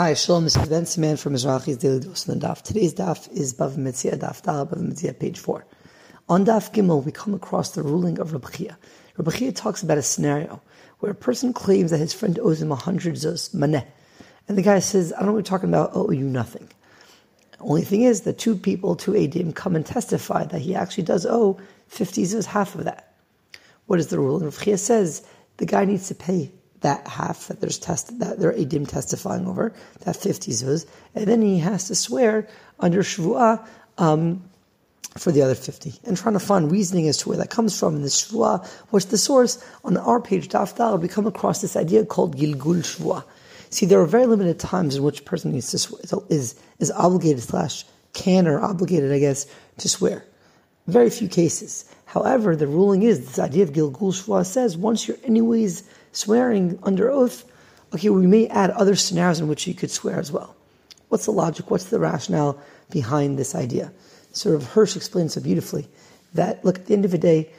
Hi, Shalom. This is Bentzi Mann from Mizrachi's Daily Dose on the Daf. Today's Daf is Bava Metzia Daf Dal Bava Metzia, page 4. On Daf Gimel, we come across the ruling of Rabbi Chia. Talks about a scenario where a person claims that his friend owes him a hundred zuz, maneh. And the guy says, I don't know what you're talking about, I owe you nothing. Only thing is, the two people, two Adim, come and testify that he actually does owe 50 zuz, half of that. What is the rule? And says, the guy needs to pay that half that there's test that there are edim testifying over that fifty zuz, and then he has to swear under shvuah um, for the other fifty, and trying to find reasoning as to where that comes from in the shvuah. What's the source on our page Daf Dal? We come across this idea called gilgul shvuah. See, there are very limited times in which a person needs to swear, is is obligated slash can or obligated, I guess, to swear. Very few cases. However, the ruling is this idea of Gilgul Shvuah says once you're anyways swearing under oath, okay, we may add other scenarios in which you could swear as well. What's the logic? What's the rationale behind this idea? Sort of Hirsch explains so beautifully that look at the end of the day,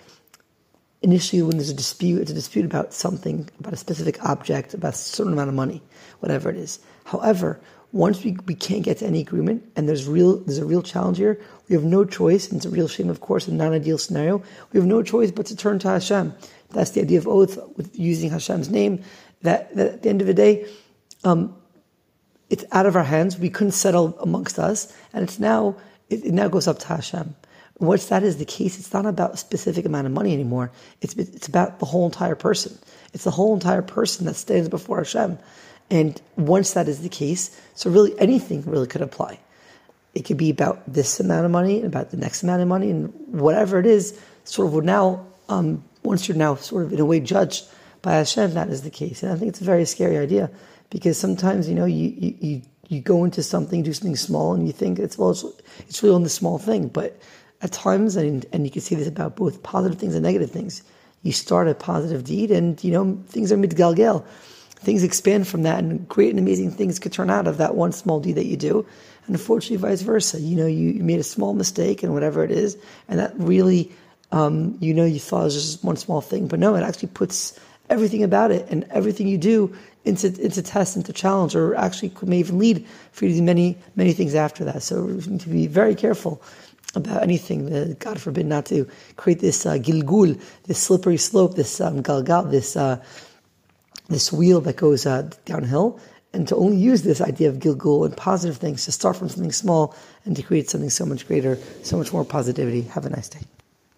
initially when there's a dispute, it's a dispute about something, about a specific object, about a certain amount of money, whatever it is. However, once we, we can't get to any agreement and there's real there's a real challenge here, we have no choice, and it's a real shame, of course, a non-ideal scenario. We have no choice but to turn to Hashem. That's the idea of oath with using Hashem's name. That, that at the end of the day, um, it's out of our hands. We couldn't settle amongst us, and it's now it, it now goes up to Hashem. Once that is the case, it's not about a specific amount of money anymore. It's it's about the whole entire person. It's the whole entire person that stands before Hashem. And once that is the case, so really anything really could apply. It could be about this amount of money, and about the next amount of money, and whatever it is, sort of now, um, once you're now sort of in a way judged by Hashem, that is the case. And I think it's a very scary idea because sometimes, you know, you, you, you, go into something, do something small, and you think it's, well, it's, it's really only the small thing. But at times, and, and you can see this about both positive things and negative things, you start a positive deed and, you know, things are mitgalgel things expand from that and great and amazing things could turn out of that one small deed that you do. And unfortunately, vice versa. You know, you, you made a small mistake and whatever it is, and that really, um, you know, you thought it was just one small thing, but no, it actually puts everything about it and everything you do into into test, into challenge, or actually may even lead for you to do many many things after that. So we need to be very careful about anything. That, God forbid not to create this uh, gilgul, this slippery slope, this um, galgal, this. Uh, this wheel that goes uh, downhill, and to only use this idea of Gilgul and positive things to start from something small and to create something so much greater, so much more positivity. Have a nice day.